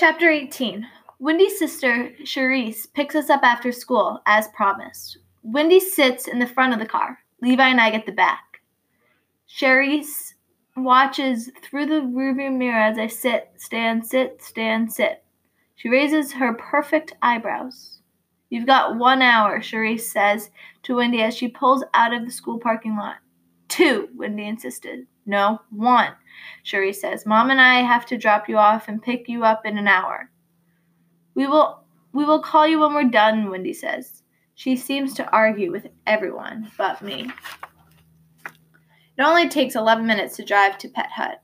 Chapter 18 Windy's sister, Cherise, picks us up after school, as promised. Windy sits in the front of the car. Levi and I get the back. Cherise watches through the rearview mirror as I sit, stand, sit, stand, sit. She raises her perfect eyebrows. You've got one hour, Cherise says to Windy as she pulls out of the school parking lot. Two, Windy insisted. No, one, Cherise says. Mom and I have to drop you off and pick you up in an hour. We will we will call you when we're done, Windy says. She seems to argue with everyone but me. It only takes 11 minutes to drive to Pet Hut.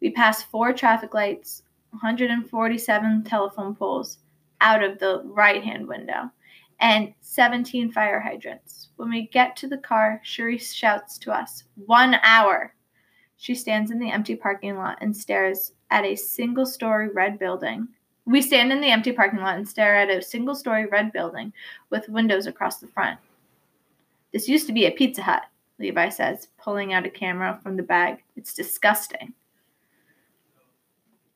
We pass four traffic lights, 147 telephone poles out of the right hand window, and 17 fire hydrants. When we get to the car, Cherise shouts to us, One hour! She stands in the empty parking lot and stares at a single story red building. We stand in the empty parking lot and stare at a single story red building with windows across the front. This used to be a Pizza Hut, Levi says, pulling out a camera from the bag. It's disgusting.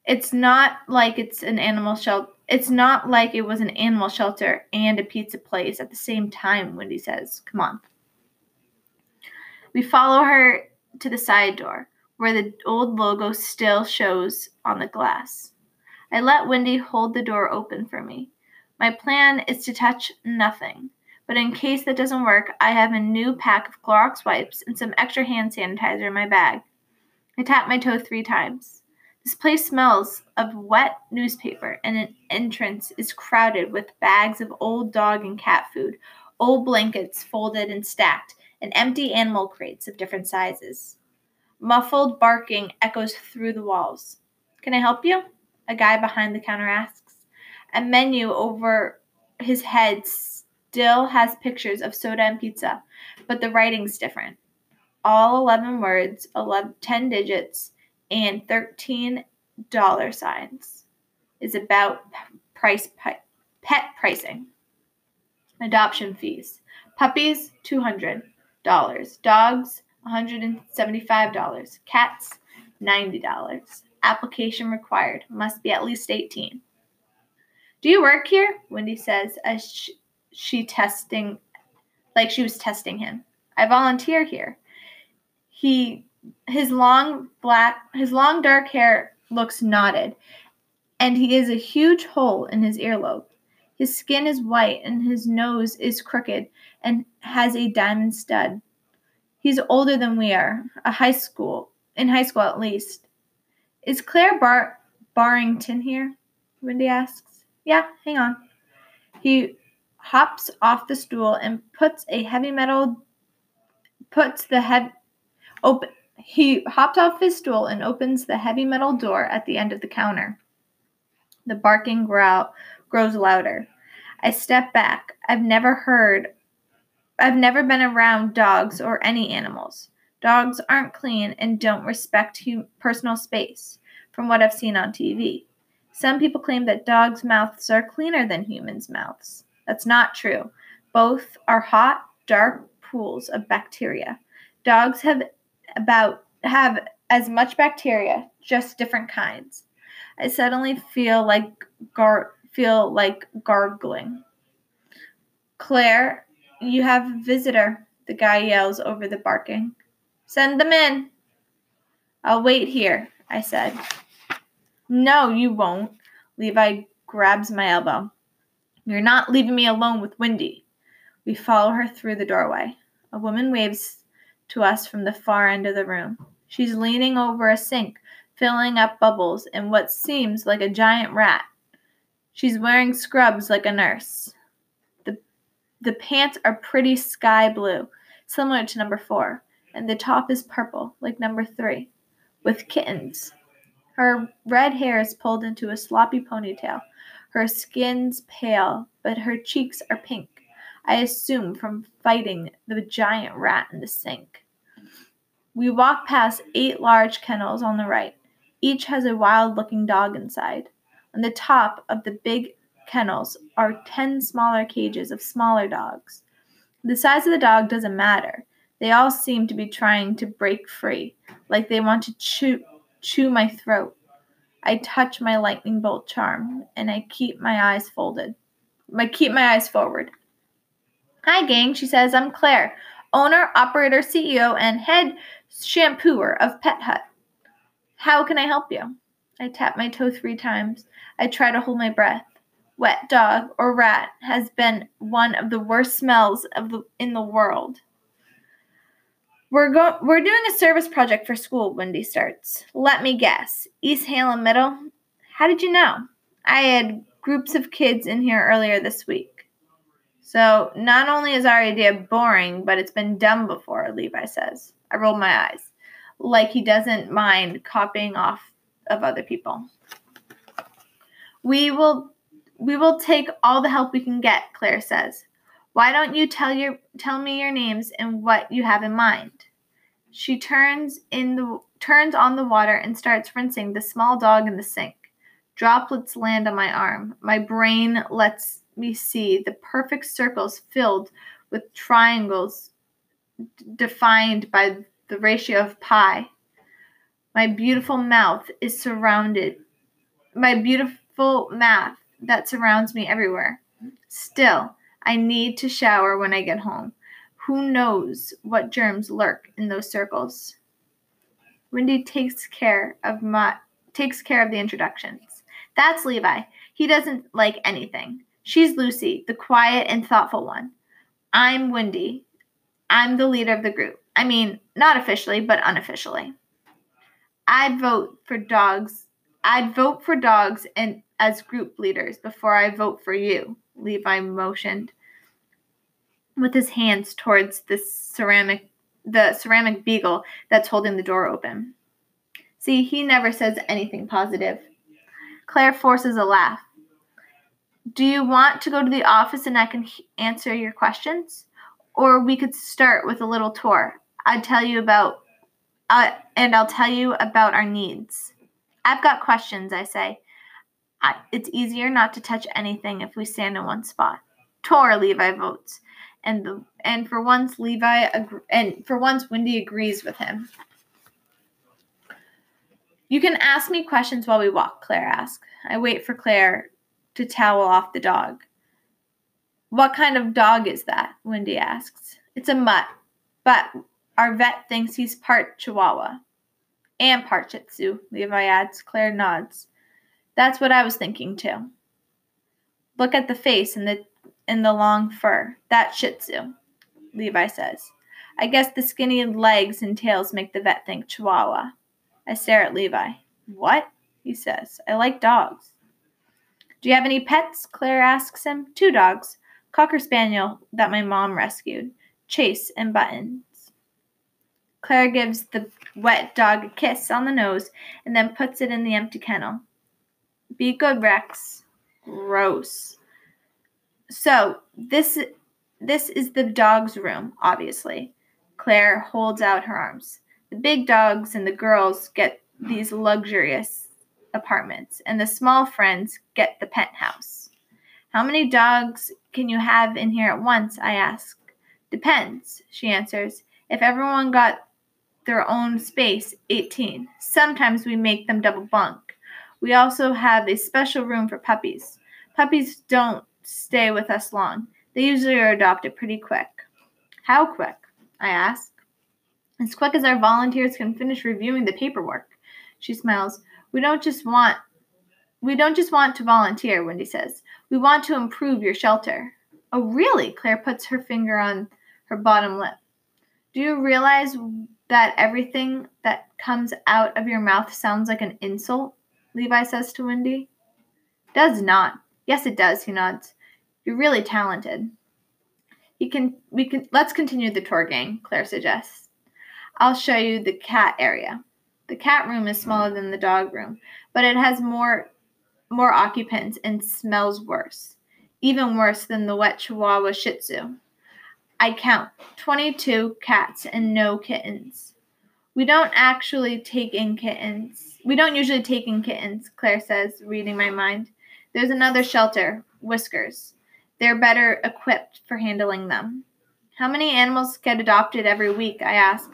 It's not like it's an animal shelter. It's not like it was an animal shelter and a pizza place at the same time, Windy says. Come on. We follow her to the side door, where the old logo still shows on the glass. I let Windy hold the door open for me. My plan is to touch nothing, but in case that doesn't work, I have a new pack of Clorox wipes and some extra hand sanitizer in my bag. I tap my toe three times. This place smells of wet newspaper, and an entrance is crowded with bags of old dog and cat food, old blankets folded and stacked, and empty animal crates of different sizes. Muffled barking echoes through the walls. Can I help you? A guy behind the counter asks. A menu over his head still has pictures of soda and pizza, but the writing's different. All 11 words, 11, 10 digits, and 13 dollar signs is about price pet pricing. Adoption fees. Puppies $200. Dogs $175. Cats $90. Application required. Must be at least 18. Do you work here? Windy says as she, she testing like she was testing him. I volunteer here. He his long black his long dark hair looks knotted and he has a huge hole in his earlobe. His skin is white and his nose is crooked and has a diamond stud. He's older than we are, a high school, in high school at least. Is Claire Bar- Barrington here? Windy asks. Yeah, hang on. He hops off the stool and puts a heavy metal puts the head open he hopped off his stool and opens the heavy metal door at the end of the counter. The barking growl grows louder. I step back. I've never heard I've never been around dogs or any animals. Dogs aren't clean and don't respect personal space, from what I've seen on TV. Some people claim that dogs' mouths are cleaner than humans' mouths. That's not true. Both are hot, dark pools of bacteria. Dogs have about have as much bacteria, just different kinds. I suddenly feel like gar feel like gargling. Claire, you have a visitor, the guy yells over the barking. Send them in. I'll wait here, I said. No, you won't. Levi grabs my elbow. You're not leaving me alone with Windy. We follow her through the doorway. A woman waves to us from the far end of the room. She's leaning over a sink, filling up bubbles in what seems like a giant rat. She's wearing scrubs like a nurse. The, the pants are pretty sky blue, similar to number four, and the top is purple, like number three, with kittens. Her red hair is pulled into a sloppy ponytail. Her skin's pale, but her cheeks are pink. I assume from fighting the giant rat in the sink. We walk past eight large kennels on the right. Each has a wild looking dog inside. On the top of the big kennels are ten smaller cages of smaller dogs. The size of the dog doesn't matter. They all seem to be trying to break free, like they want to chew, chew my throat. I touch my lightning bolt charm and I keep my eyes folded. I keep my eyes forward. Hi, gang, she says. I'm Claire, owner, operator, CEO, and head shampooer of Pet Hut. How can I help you? I tap my toe three times. I try to hold my breath. Wet dog or rat has been one of the worst smells of the, in the world. We're go- we're doing a service project for school, Windy starts. Let me guess. East Hamlin Middle? How did you know? I had groups of kids in here earlier this week. So, not only is our idea boring, but it's been done before, Levi says. I roll my eyes, like he doesn't mind copying off of other people. We will we will take all the help we can get, Claire says. Why don't you tell your tell me your names and what you have in mind? She turns in the turns on the water and starts rinsing the small dog in the sink. Droplets land on my arm. My brain lets me see the perfect circles filled with triangles defined by the ratio of pi. My beautiful mouth is surrounded. My beautiful math that surrounds me everywhere. Still, I need to shower when I get home. Who knows what germs lurk in those circles? Windy takes care of my takes care of the introductions. That's Levi. He doesn't like anything. She's Lucy, the quiet and thoughtful one. I'm Windy. I'm the leader of the group. I mean, not officially, but unofficially. I'd vote for dogs. I'd vote for dogs and as group leaders before I vote for you, Levi motioned with his hands towards the ceramic the ceramic beagle that's holding the door open. See, he never says anything positive. Claire forces a laugh. Do you want to go to the office and I can answer your questions? Or we could start with a little tour. I'd tell you about, uh, and I'll tell you about our needs. I've got questions, I say. I, it's easier not to touch anything if we stand in one spot. Tor, Levi votes and the and for once Levi and for once Windy agrees with him. You can ask me questions while we walk, Claire asks. I wait for Claire to towel off the dog. What kind of dog is that? Windy asks. It's a mutt, but our vet thinks he's part Chihuahua. And part Shih Tzu, Levi adds. Claire nods. That's what I was thinking too. Look at the face and the and the long fur. That Shih Tzu, Levi says. I guess the skinny legs and tails make the vet think Chihuahua. I stare at Levi. What? He says. I like dogs. Do you have any pets? Claire asks him. Two dogs. Cocker Spaniel that my mom rescued. Chase and Buttons. Claire gives the wet dog a kiss on the nose and then puts it in the empty kennel. Be good, Rex. Gross. So this this is the dog's room, obviously. Claire holds out her arms. The big dogs and the girls get these luxurious apartments, and the small friends get the penthouse. How many dogs can you have in here at once? I ask. Depends, she answers. If everyone got their own space, 18. Sometimes we make them double bunk. We also have a special room for puppies. Puppies don't stay with us long. They usually are adopted pretty quick. How quick? I ask. As quick as our volunteers can finish reviewing the paperwork. She smiles. We don't just want we don't just want to volunteer, Windy says. We want to improve your shelter. Oh, really? Claire puts her finger on her bottom lip. Do you realize that everything that comes out of your mouth sounds like an insult? Levi says to Windy. Does not. Yes, it does, he nods. You're really talented. You can we can let's continue the tour gang, Claire suggests. I'll show you the cat area. The cat room is smaller than the dog room, but it has more more occupants and smells worse. Even worse than the wet Chihuahua Shih Tzu. I count 22 cats and no kittens. We don't actually take in kittens. We don't usually take in kittens, Claire says, reading my mind. There's another shelter, Whiskers. They're better equipped for handling them. How many animals get adopted every week? I ask.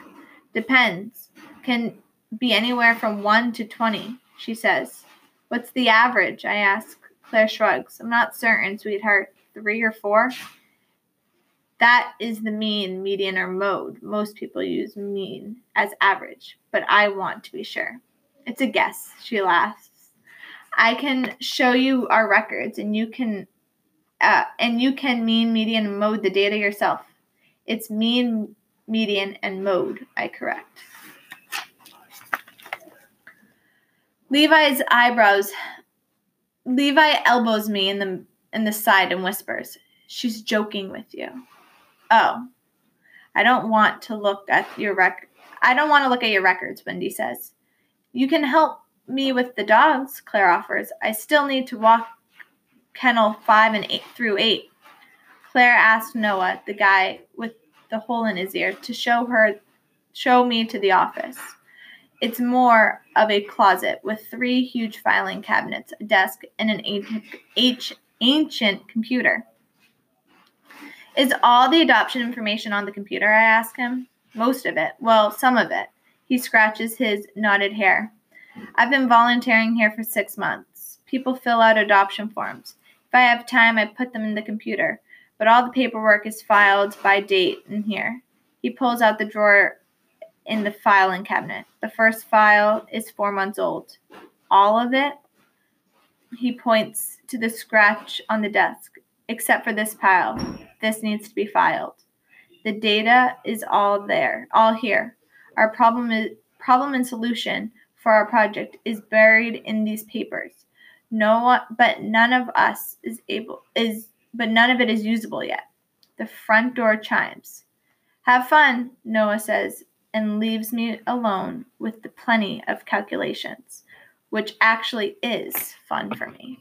Depends. Can be anywhere from 1 to 20, she says. What's the average? I ask. Claire shrugs. I'm not certain, sweetheart. Three or four? That is the mean, median, or mode. Most people use mean as average, but I want to be sure. It's a guess, she laughs. I can show you our records and you can uh, and you can mean, median, and mode the data yourself. It's mean, median, and mode, I correct. Levi's eyebrows Levi elbows me in the in the side and whispers, She's joking with you. Oh. I don't want to look at your rec I don't want to look at your records, Windy says. You can help me with the dogs, Claire offers. I still need to walk kennel five and eight through eight. Claire asks Noah, the guy with the hole in his ear, to show her show me to the office. It's more of a closet with three huge filing cabinets, a desk, and an ancient, ancient computer. Is all the adoption information on the computer? I ask him. Most of it. Well, some of it. He scratches his knotted hair. I've been volunteering here for six months. People fill out adoption forms. If I have time, I put them in the computer, but all the paperwork is filed by date in here. He pulls out the drawer in the filing cabinet. The first file is four months old. All of it? He points to the scratch on the desk, except for this pile. This needs to be filed. The data is all there, all here. Our problem is problem and solution for our project is buried in these papers. No one, but none of us is able is but none of it is usable yet. The front door chimes. Have fun, Noah says, and leaves me alone with the plenty of calculations, which actually is fun for me.